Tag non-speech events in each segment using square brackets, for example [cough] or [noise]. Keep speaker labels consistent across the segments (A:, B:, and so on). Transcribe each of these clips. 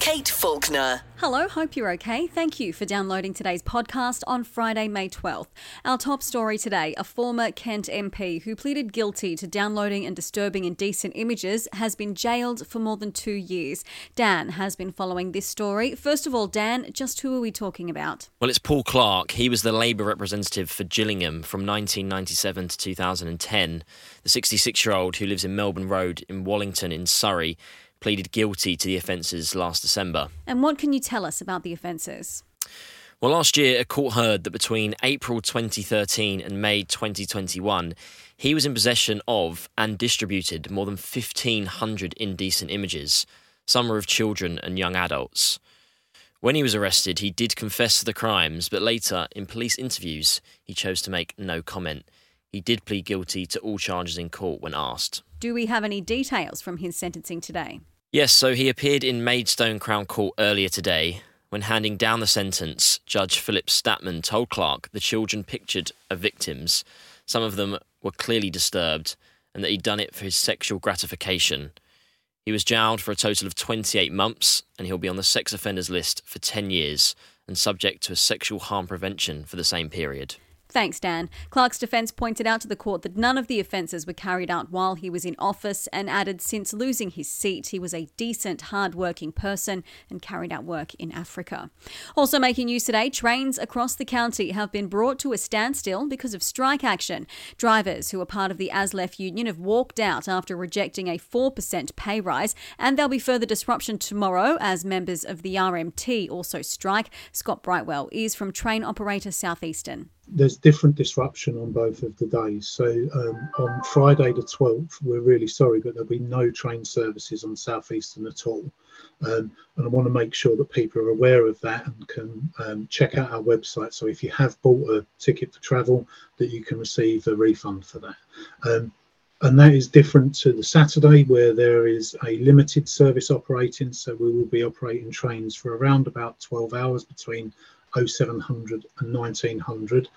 A: Kate Faulkner.
B: Hello, hope you're okay. Thank you for downloading today's podcast on Friday, May 12th. Our top story today a former Kent MP who pleaded guilty to downloading and disturbing indecent images has been jailed for more than two years. Dan has been following this story. First of all, Dan, just who are we talking about?
C: Well, it's Paul Clark. He was the Labour representative for Gillingham from 1997 to 2010. The 66 year old who lives in Melbourne Road in Wallington in Surrey pleaded guilty to the offences last December.
B: And what can you tell us about the offences?
C: Well, last year, a court heard that between April 2013 and May 2021, he was in possession of and distributed more than 1,500 indecent images. Some were of children and young adults. When he was arrested, he did confess to the crimes, but later, in police interviews, he chose to make no comment. He did plead guilty to all charges in court when asked.
B: Do we have any details from his sentencing today?
C: Yes, so he appeared in Maidstone Crown Court earlier today. When handing down the sentence, Judge Philip Statman told Clark the children pictured are victims. Some of them were clearly disturbed, and that he'd done it for his sexual gratification. He was jailed for a total of 28 months, and he'll be on the sex offenders list for 10 years and subject to a sexual harm prevention for the same period.
B: Thanks, Dan. Clark's defence pointed out to the court that none of the offences were carried out while he was in office and added since losing his seat, he was a decent, hard-working person and carried out work in Africa. Also making news today, trains across the county have been brought to a standstill because of strike action. Drivers who are part of the ASLEF union have walked out after rejecting a 4% pay rise, and there'll be further disruption tomorrow as members of the RMT also strike. Scott Brightwell is from Train Operator Southeastern
D: there's different disruption on both of the days. So um, on Friday the 12th, we're really sorry, but there'll be no train services on Southeastern at all. Um, and I want to make sure that people are aware of that and can um, check out our website. So if you have bought a ticket for travel, that you can receive a refund for that. Um, and that is different to the Saturday where there is a limited service operating. So we will be operating trains for around about 12 hours between 0700 and 1900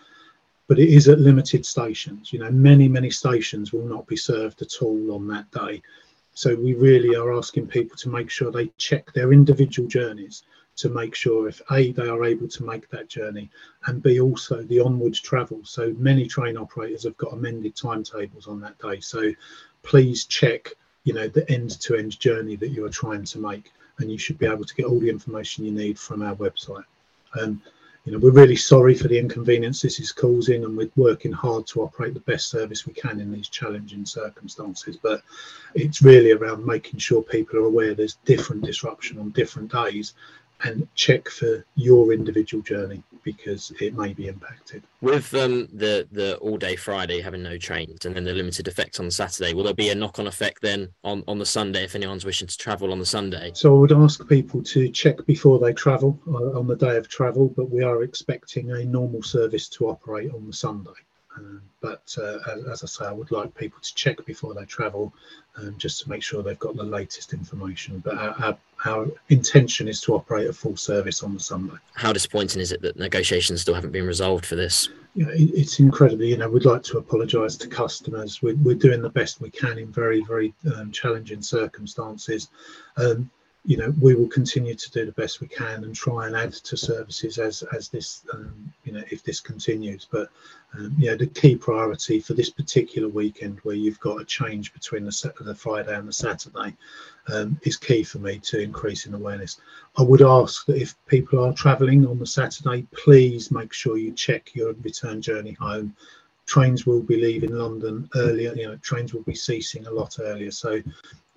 D: but it is at limited stations. You know many many stations will not be served at all on that day. So we really are asking people to make sure they check their individual journeys to make sure if a they are able to make that journey and b also the onward travel. So many train operators have got amended timetables on that day. So please check you know the end to end journey that you are trying to make and you should be able to get all the information you need from our website and you know, we're really sorry for the inconvenience this is causing, and we're working hard to operate the best service we can in these challenging circumstances. But it's really around making sure people are aware there's different disruption on different days, and check for your individual journey because it may be impacted.
C: With um, the the all day Friday having no trains and then the limited effect on Saturday, will there be a knock on effect then on, on the Sunday if anyone's wishing to travel on the Sunday?
D: So I would ask people to check before they travel uh, on the day of travel, but we are expecting a normal service to operate on the Sunday. Um, but uh, as, as, I say, I would like people to check before they travel, um, just to make sure they've got the latest information. But our, our, our, intention is to operate a full service on the Sunday.
C: How disappointing is it that negotiations still haven't been resolved for this?
D: You know, it, it's incredibly. You know, we'd like to apologise to customers. We're, we're, doing the best we can in very, very um, challenging circumstances. Um, you know we will continue to do the best we can and try and add to services as as this um, you know if this continues. But um, you know the key priority for this particular weekend where you've got a change between the the friday and the saturday um, is key for me to increase in awareness. I would ask that if people are traveling on the saturday please make sure you check your return journey home. Trains will be leaving london earlier you know trains will be ceasing a lot earlier. So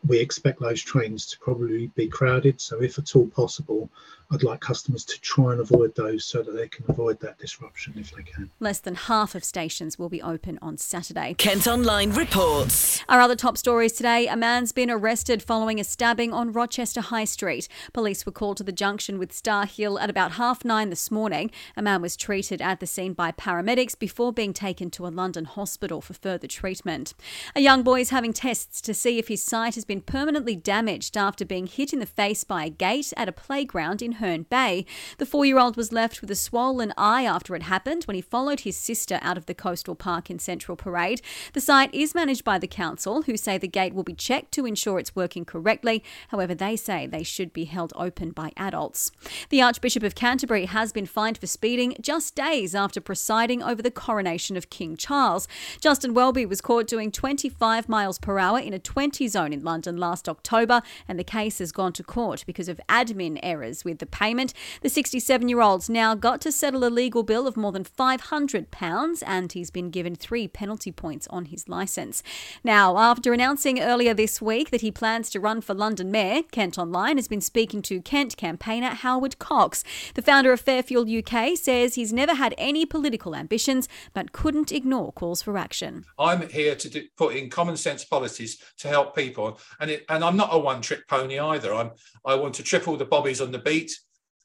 D: we expect those trains to probably be crowded. So, if at all possible, I'd like customers to try and avoid those so that they can avoid that disruption if they can.
B: Less than half of stations will be open on Saturday.
A: Kent Online reports.
B: Our other top stories today a man's been arrested following a stabbing on Rochester High Street. Police were called to the junction with Star Hill at about half nine this morning. A man was treated at the scene by paramedics before being taken to a London hospital for further treatment. A young boy is having tests to see if his sight has been been permanently damaged after being hit in the face by a gate at a playground in Herne Bay. The four year old was left with a swollen eye after it happened when he followed his sister out of the coastal park in Central Parade. The site is managed by the council, who say the gate will be checked to ensure it's working correctly. However, they say they should be held open by adults. The Archbishop of Canterbury has been fined for speeding just days after presiding over the coronation of King Charles. Justin Welby was caught doing 25 miles per hour in a 20 zone in London last October, and the case has gone to court because of admin errors with the payment. The 67 year old's now got to settle a legal bill of more than £500, and he's been given three penalty points on his licence. Now, after announcing earlier this week that he plans to run for London Mayor, Kent Online has been speaking to Kent campaigner Howard Cox. The founder of FairFuelUK says he's never had any political ambitions, but couldn't ignore calls for action.
E: I'm here to do, put in common sense policies to help people, and it, and I'm not a one trick pony either. I'm I want to triple the bobbies on the beat.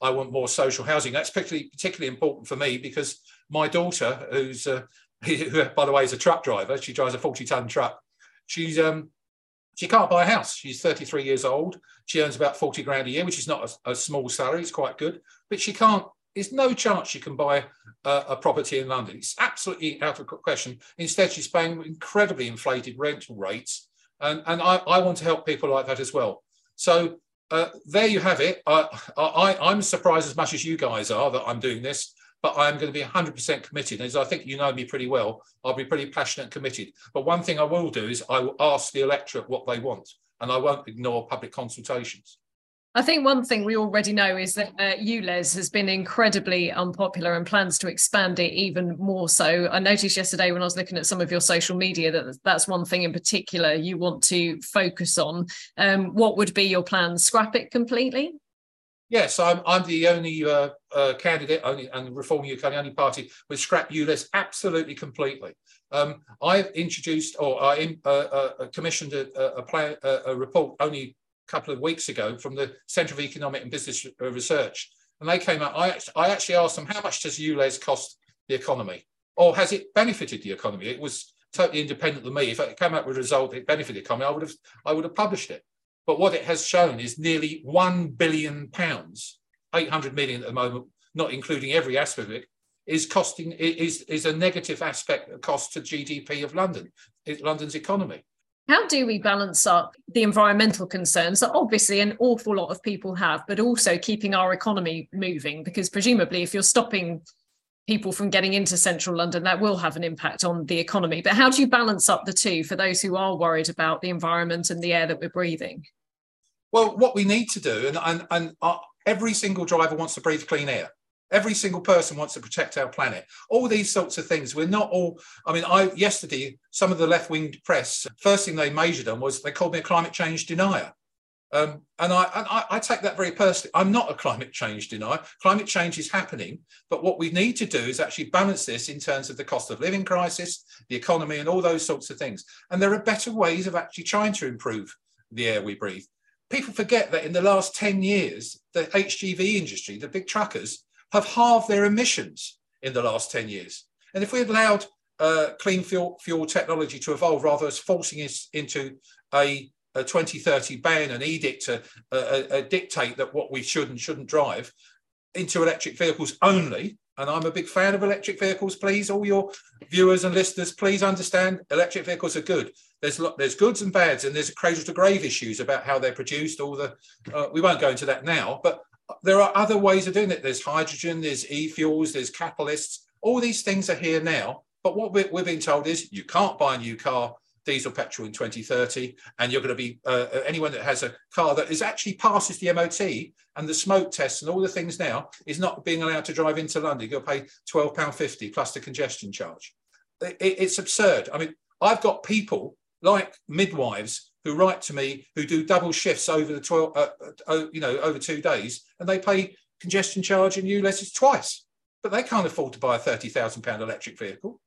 E: I want more social housing. That's particularly particularly important for me because my daughter, who's uh, [laughs] who by the way is a truck driver, she drives a 40 ton truck. She's um she can't buy a house. She's 33 years old. She earns about 40 grand a year, which is not a, a small salary. It's quite good, but she can't. There's no chance she can buy a, a property in London. It's absolutely out of question. Instead, she's paying incredibly inflated rental rates, and, and I, I want to help people like that as well. So uh, there you have it. I, I, I'm surprised as much as you guys are that I'm doing this but I'm going to be 100% committed. As I think you know me pretty well, I'll be pretty passionate and committed. But one thing I will do is I will ask the electorate what they want, and I won't ignore public consultations.
F: I think one thing we already know is that uh, ULEZ has been incredibly unpopular and plans to expand it even more so. I noticed yesterday when I was looking at some of your social media that that's one thing in particular you want to focus on. Um, what would be your plan? Scrap it completely?
E: Yes, I'm, I'm the only uh, uh, candidate, only and Reform UK, the only party with scrap ULEZ absolutely completely. Um, I've introduced or I uh, uh, commissioned a, a, plan, a, report only couple of weeks ago from the Centre of Economic and Business Research, and they came out. I, I actually asked them how much does ULEZ cost the economy, or has it benefited the economy? It was totally independent of me. If it came out with a result that benefited the economy, I would have I would have published it. But what it has shown is nearly 1 billion pounds, 800 million at the moment, not including every aspect of it, is costing is is a negative aspect cost to GDP of London, London's economy.
F: How do we balance up the environmental concerns that obviously an awful lot of people have, but also keeping our economy moving? Because presumably, if you're stopping people from getting into central London, that will have an impact on the economy. But how do you balance up the two for those who are worried about the environment and the air that we're breathing?
E: Well, what we need to do, and, and, and uh, every single driver wants to breathe clean air. Every single person wants to protect our planet. All these sorts of things. We're not all. I mean, I yesterday some of the left-wing press first thing they measured on was they called me a climate change denier. Um, and I, I, I, take that very personally. I'm not a climate change denier. Climate change is happening, but what we need to do is actually balance this in terms of the cost of living crisis, the economy, and all those sorts of things. And there are better ways of actually trying to improve the air we breathe. People forget that in the last 10 years, the HGV industry, the big truckers, have halved their emissions in the last 10 years. And if we had allowed uh, clean fuel, fuel technology to evolve rather as forcing us into a a 2030 ban, an edict to a, a dictate that what we should and shouldn't drive into electric vehicles only. And I'm a big fan of electric vehicles. Please, all your viewers and listeners, please understand electric vehicles are good. There's there's goods and bads, and there's cradle to grave issues about how they're produced. All the uh, we won't go into that now, but there are other ways of doing it. There's hydrogen, there's e-fuels, there's catalysts. All these things are here now. But what we're, we're being told is you can't buy a new car diesel petrol in 2030 and you're going to be uh, uh, anyone that has a car that is actually passes the MOT and the smoke tests and all the things now is not being allowed to drive into London. You're going to pay £12.50 plus the congestion charge. It, it's absurd. I mean, I've got people like midwives who write to me who do double shifts over the 12, uh, uh, you know, over two days and they pay congestion charge and in ULEZ twice, but they can't afford to buy a £30,000 electric vehicle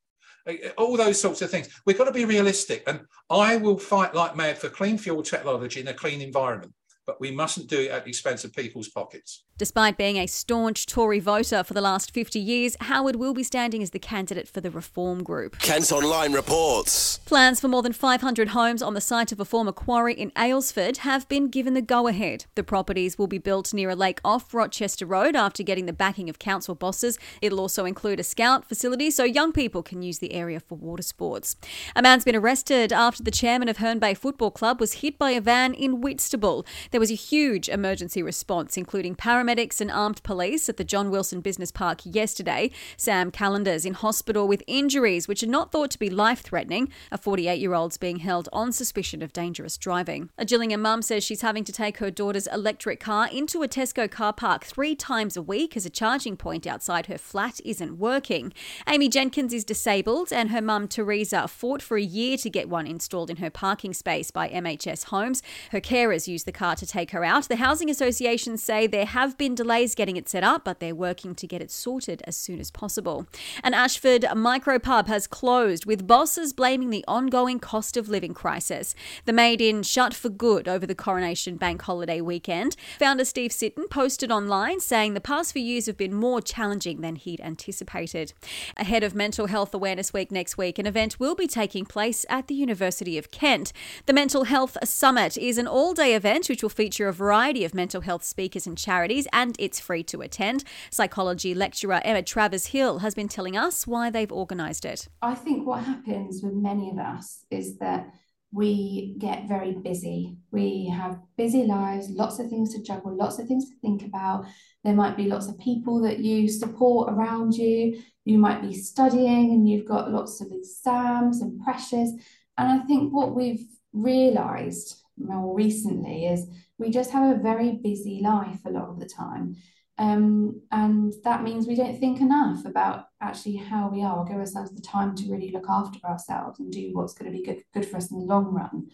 E: all those sorts of things. We've got to be realistic. And I will fight like mad for clean fuel technology in a clean environment. But we mustn't do it at the expense of people's pockets.
B: Despite being a staunch Tory voter for the last 50 years, Howard will be standing as the candidate for the Reform Group.
G: Kent Online reports.
B: Plans for more than 500 homes on the site of a former quarry in Aylesford have been given the go ahead. The properties will be built near a lake off Rochester Road after getting the backing of council bosses. It'll also include a scout facility so young people can use the area for water sports. A man's been arrested after the chairman of Herne Bay Football Club was hit by a van in Whitstable. There was a huge emergency response, including paramedics and armed police at the John Wilson Business Park yesterday. Sam Callender's in hospital with injuries which are not thought to be life threatening. A 48 year old's being held on suspicion of dangerous driving. A Gillingham mum says she's having to take her daughter's electric car into a Tesco car park three times a week as a charging point outside her flat isn't working. Amy Jenkins is disabled, and her mum Teresa fought for a year to get one installed in her parking space by MHS Homes. Her carers use the car to take her out. The housing associations say there have been delays getting it set up, but they're working to get it sorted as soon as possible. An Ashford micropub has closed, with bosses blaming the ongoing cost of living crisis. The Made Inn shut for good over the Coronation Bank holiday weekend. Founder Steve Sitton posted online saying the past few years have been more challenging than he'd anticipated. Ahead of Mental Health Awareness Week next week, an event will be taking place at the University of Kent. The Mental Health Summit is an all day event which will feature a variety of mental health speakers and charities and it's free to attend. Psychology lecturer Emma Travers Hill has been telling us why they've organised it.
H: I think what happens with many of us is that we get very busy. We have busy lives, lots of things to juggle, lots of things to think about. There might be lots of people that you support around you. You might be studying and you've got lots of exams and pressures. And I think what we've realised more recently is we just have a very busy life a lot of the time. Um, and that means we don't think enough about actually how we are, give ourselves the time to really look after ourselves and do what's going to be good, good for us in the long run.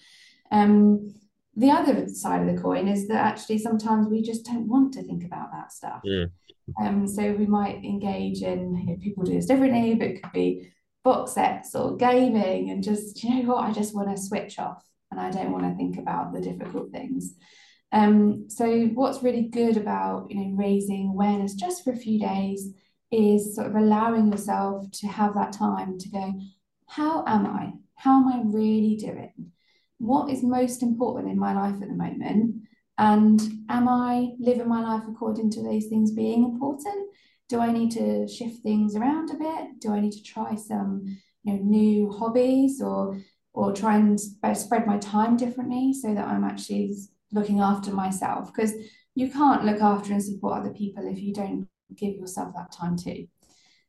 H: Um, the other side of the coin is that actually sometimes we just don't want to think about that stuff. Yeah. Um, so we might engage in, you know, people do this differently, but it could be box sets or gaming and just, you know what, I just want to switch off and I don't want to think about the difficult things. Um, so what's really good about you know raising awareness just for a few days is sort of allowing yourself to have that time to go, how am I? How am I really doing? What is most important in my life at the moment? And am I living my life according to those things being important? Do I need to shift things around a bit? Do I need to try some you know, new hobbies or or try and uh, spread my time differently so that I'm actually looking after myself because you can't look after and support other people if you don't give yourself that time too.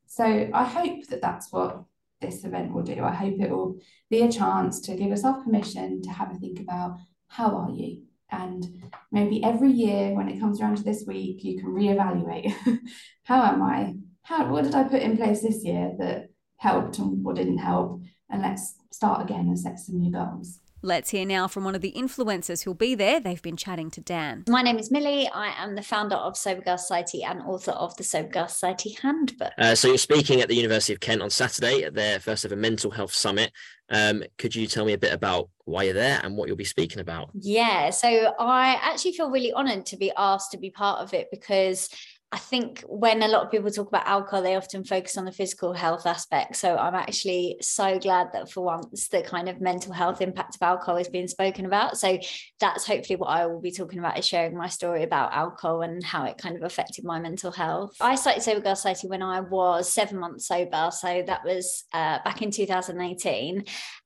H: So I hope that that's what this event will do. I hope it will be a chance to give yourself permission to have a think about how are you? And maybe every year when it comes around to this week, you can reevaluate [laughs] how am I? How what did I put in place this year that helped and what didn't help? And let's start again and set some new goals.
B: Let's hear now from one of the influencers who'll be there. They've been chatting to Dan.
I: My name is Millie. I am the founder of Sober Girl Society and author of the Sober Girl Society Handbook.
C: Uh, so you're speaking at the University of Kent on Saturday at their first ever mental health summit. Um, could you tell me a bit about why you're there and what you'll be speaking about?
I: Yeah, so I actually feel really honoured to be asked to be part of it because I think when a lot of people talk about alcohol, they often focus on the physical health aspect. So I'm actually so glad that for once the kind of mental health impact of alcohol is being spoken about. So that's hopefully what I will be talking about is sharing my story about alcohol and how it kind of affected my mental health. I started Sober Girl Society when I was seven months sober. So that was uh, back in 2018.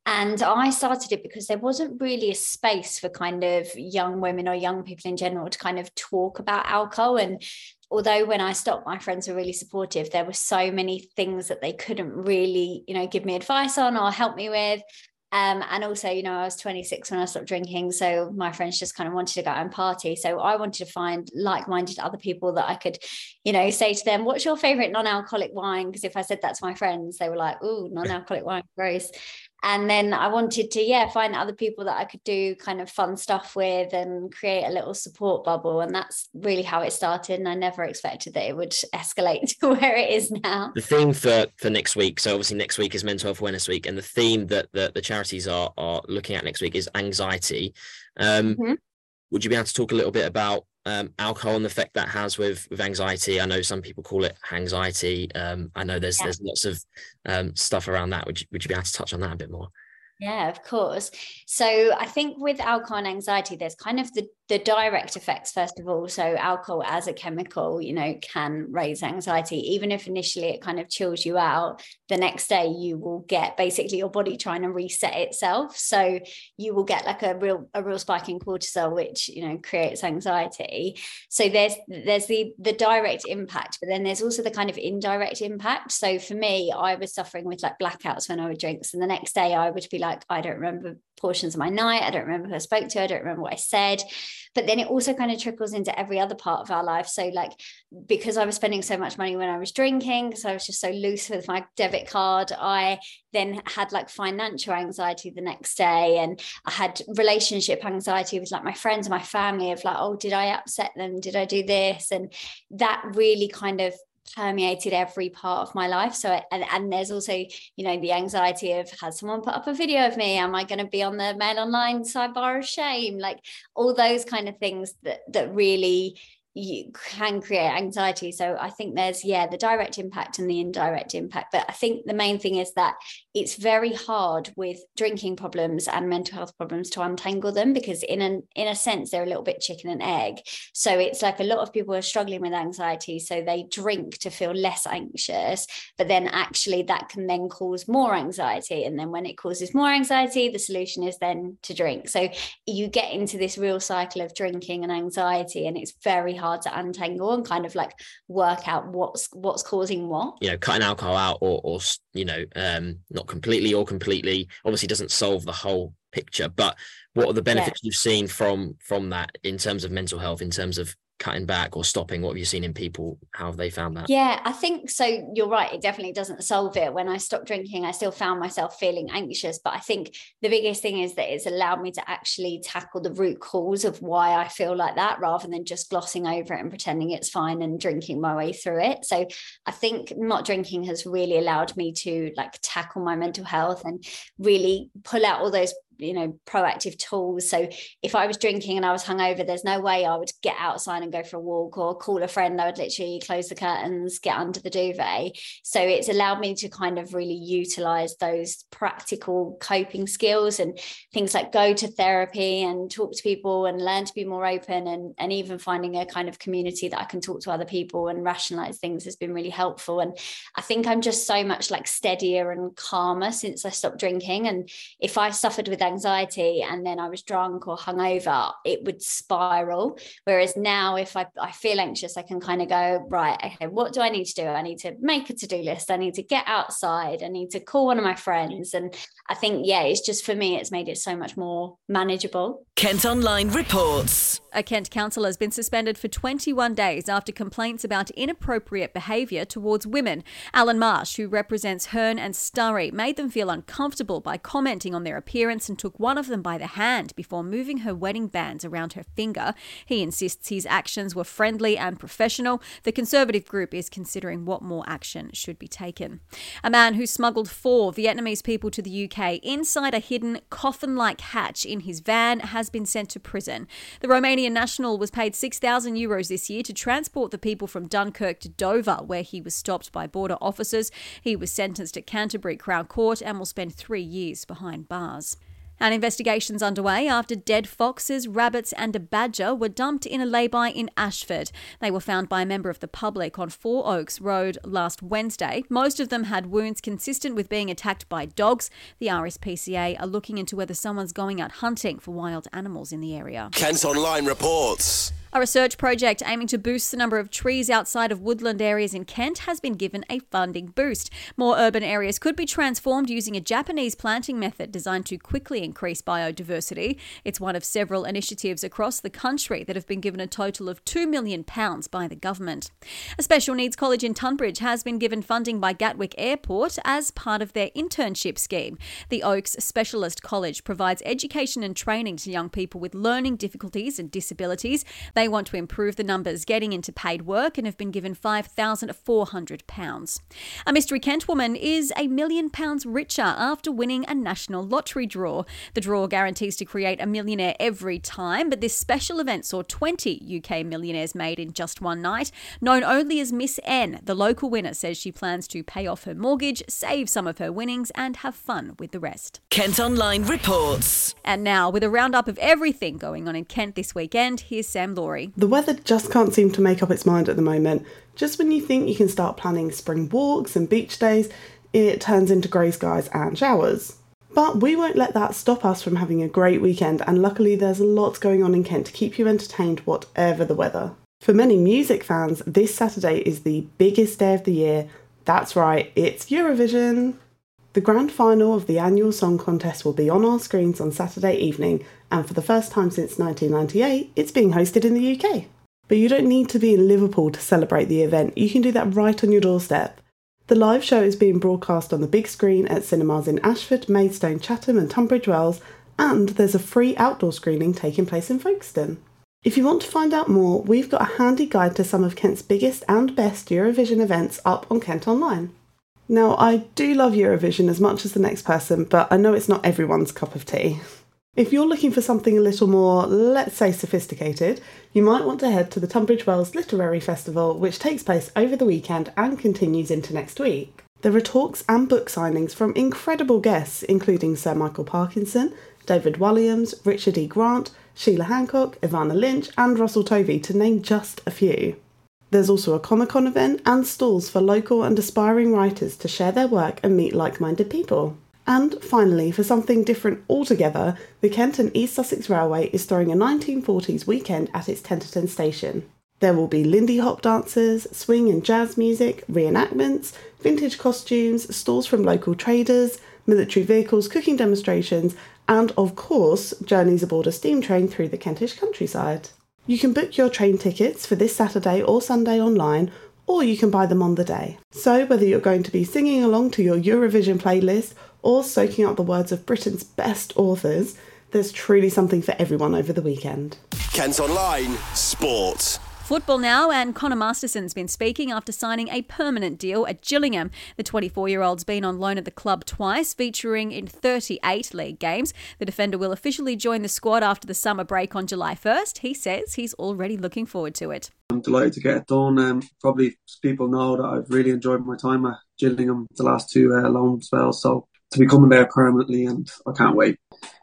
I: And I started it because there wasn't really a space for kind of young women or young people in general to kind of talk about alcohol. And although when I stopped, my friends were really supportive, there were so many things that they couldn't really, you know, give me advice on or help me with. Um, and also, you know, I was 26 when I stopped drinking. So my friends just kind of wanted to go out and party. So I wanted to find like minded other people that I could, you know, say to them, What's your favorite non alcoholic wine? Because if I said that to my friends, they were like, Ooh, non alcoholic wine, gross and then I wanted to yeah find other people that I could do kind of fun stuff with and create a little support bubble and that's really how it started and I never expected that it would escalate [laughs] to where it is now.
C: The theme for for next week so obviously next week is mental health awareness week and the theme that the, the charities are are looking at next week is anxiety. Um, mm-hmm. would you be able to talk a little bit about um, alcohol and the effect that has with with anxiety? I know some people call it anxiety. Um, I know there's yeah. there's lots of um, stuff around that. Would you, would you be able to touch on that a bit more?
I: Yeah, of course. So I think with alcohol and anxiety, there's kind of the the direct effects first of all. So alcohol as a chemical you know can raise anxiety. Even if initially it kind of chills you out the next day you will get basically your body trying to reset itself. So you will get like a real a real spike in cortisol which you know creates anxiety. So there's there's the the direct impact but then there's also the kind of indirect impact. So for me i was suffering with like blackouts when i would drink. And the next day i would be like i don't remember portions of my night. I don't remember who I spoke to. I don't remember what I said. But then it also kind of trickles into every other part of our life. So, like, because I was spending so much money when I was drinking, so I was just so loose with my debit card, I then had like financial anxiety the next day. And I had relationship anxiety with like my friends and my family of like, oh, did I upset them? Did I do this? And that really kind of permeated every part of my life. So and, and there's also you know the anxiety of has someone put up a video of me? Am i going to be on the mail online sidebar of shame? Like all those kind of things that that really you can create anxiety. So i think there's yeah the direct impact and the indirect impact. But i think the main thing is that it's very hard with drinking problems and mental health problems to untangle them because in an in a sense they're a little bit chicken and egg. So it's like a lot of people are struggling with anxiety so they drink to feel less anxious. But then actually that can then cause more anxiety. And then when it causes more anxiety the solution is then to drink. So you get into this real cycle of drinking and anxiety and it's very hard hard to untangle and kind of like work out what's what's causing what
C: you know cutting alcohol out or or you know um not completely or completely obviously doesn't solve the whole picture but what are the benefits yeah. you've seen from from that in terms of mental health in terms of cutting back or stopping? What have you seen in people? How have they found that?
I: Yeah, I think so. You're right. It definitely doesn't solve it. When I stopped drinking, I still found myself feeling anxious. But I think the biggest thing is that it's allowed me to actually tackle the root cause of why I feel like that rather than just glossing over it and pretending it's fine and drinking my way through it. So I think not drinking has really allowed me to like tackle my mental health and really pull out all those you know proactive tools. So if i was drinking and i was hungover there's no way i would get outside and go for a walk or call a friend. I would literally close the curtains get under the duvet. So it's allowed me to kind of really utilize those practical coping skills and things like go to therapy and talk to people and learn to be more open and, and even finding a kind of community that i can talk to other people and rationalize things has been really helpful. And i think i'm just so much like steadier and calmer since i stopped drinking. And if i suffered with anxiety and then I was drunk or hungover, it would spiral. Whereas now, if I, I feel anxious, I can kind of go, right, okay, what do I need to do? I need to make a to do list. I need to get outside. I need to call one of my friends. And I think, yeah, it's just for me, it's made it so much more manageable.
A: Kent Online reports.
B: A Kent councillor has been suspended for 21 days after complaints about inappropriate behaviour towards women. Alan Marsh, who represents Herne and Sturry, made them feel uncomfortable by commenting on their appearance and took one of them by the hand before moving her wedding bands around her finger. He insists his actions were friendly and professional. The Conservative group is considering what more action should be taken. A man who smuggled four Vietnamese people to the UK inside a hidden coffin like hatch in his van has been sent to prison. The Romanian national was paid 6,000 euros this year to transport the people from Dunkirk to Dover, where he was stopped by border officers. He was sentenced at Canterbury Crown Court and will spend three years behind bars. An investigation's underway after dead foxes, rabbits, and a badger were dumped in a lay-by in Ashford. They were found by a member of the public on Four Oaks Road last Wednesday. Most of them had wounds consistent with being attacked by dogs. The RSPCA are looking into whether someone's going out hunting for wild animals in the area.
G: Kent Online reports.
B: A research project aiming to boost the number of trees outside of woodland areas in Kent has been given a funding boost. More urban areas could be transformed using a Japanese planting method designed to quickly increase biodiversity. It's one of several initiatives across the country that have been given a total of £2 million by the government. A special needs college in Tunbridge has been given funding by Gatwick Airport as part of their internship scheme. The Oaks Specialist College provides education and training to young people with learning difficulties and disabilities. They they want to improve the numbers getting into paid work and have been given £5,400. A Mystery Kent woman is a million pounds richer after winning a national lottery draw. The draw guarantees to create a millionaire every time, but this special event saw 20 UK millionaires made in just one night. Known only as Miss N, the local winner says she plans to pay off her mortgage, save some of her winnings, and have fun with the rest.
A: Kent Online reports.
B: And now, with a roundup of everything going on in Kent this weekend, here's Sam Laurie.
J: The weather just can't seem to make up its mind at the moment. Just when you think you can start planning spring walks and beach days, it turns into grey skies and showers. But we won't let that stop us from having a great weekend, and luckily there's lots going on in Kent to keep you entertained whatever the weather. For many music fans, this Saturday is the biggest day of the year. That's right, it's Eurovision. The grand final of the annual song contest will be on our screens on Saturday evening, and for the first time since 1998, it's being hosted in the UK. But you don't need to be in Liverpool to celebrate the event, you can do that right on your doorstep. The live show is being broadcast on the big screen at cinemas in Ashford, Maidstone, Chatham, and Tunbridge Wells, and there's a free outdoor screening taking place in Folkestone. If you want to find out more, we've got a handy guide to some of Kent's biggest and best Eurovision events up on Kent Online. Now, I do love Eurovision as much as the next person, but I know it's not everyone's cup of tea. If you're looking for something a little more, let's say, sophisticated, you might want to head to the Tunbridge Wells Literary Festival, which takes place over the weekend and continues into next week. There are talks and book signings from incredible guests, including Sir Michael Parkinson, David Walliams, Richard E. Grant, Sheila Hancock, Evanna Lynch, and Russell Tovey, to name just a few. There's also a Comic Con event and stalls for local and aspiring writers to share their work and meet like minded people. And finally, for something different altogether, the Kent and East Sussex Railway is throwing a 1940s weekend at its Tenterden station. There will be Lindy Hop dances, swing and jazz music, reenactments, vintage costumes, stalls from local traders, military vehicles, cooking demonstrations, and of course, journeys aboard a steam train through the Kentish countryside. You can book your train tickets for this Saturday or Sunday online, or you can buy them on the day. So, whether you're going to be singing along to your Eurovision playlist or soaking up the words of Britain's best authors, there's truly something for everyone over the weekend.
G: Kent Online Sport.
B: Football now, and Conor Masterson's been speaking after signing a permanent deal at Gillingham. The 24 year old's been on loan at the club twice, featuring in 38 league games. The defender will officially join the squad after the summer break on July 1st. He says he's already looking forward to it.
K: I'm delighted to get it done. Um, probably people know that I've really enjoyed my time at Gillingham the last two uh, loan spells, so to be coming there permanently, and I can't wait.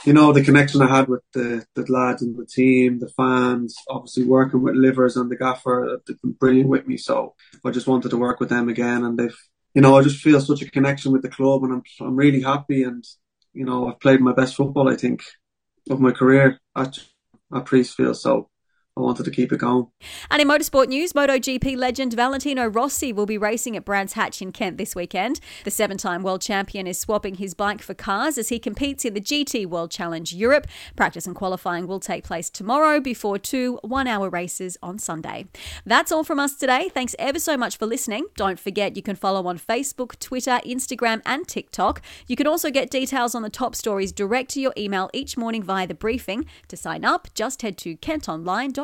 K: You know, the connection I had with the, the lads and the team, the fans, obviously working with Livers and the gaffer, they've been brilliant with me. So I just wanted to work with them again, and they've, you know, I just feel such a connection with the club, and I'm I'm really happy, and you know, I've played my best football, I think, of my career at at Priestfield. So I wanted to keep it going.
B: And in motorsport news, MotoGP legend Valentino Rossi will be racing at Brands Hatch in Kent this weekend. The seven time world champion is swapping his bike for cars as he competes in the GT World Challenge Europe. Practice and qualifying will take place tomorrow before two one hour races on Sunday. That's all from us today. Thanks ever so much for listening. Don't forget you can follow on Facebook, Twitter, Instagram, and TikTok. You can also get details on the top stories direct to your email each morning via the briefing. To sign up, just head to kentonline.com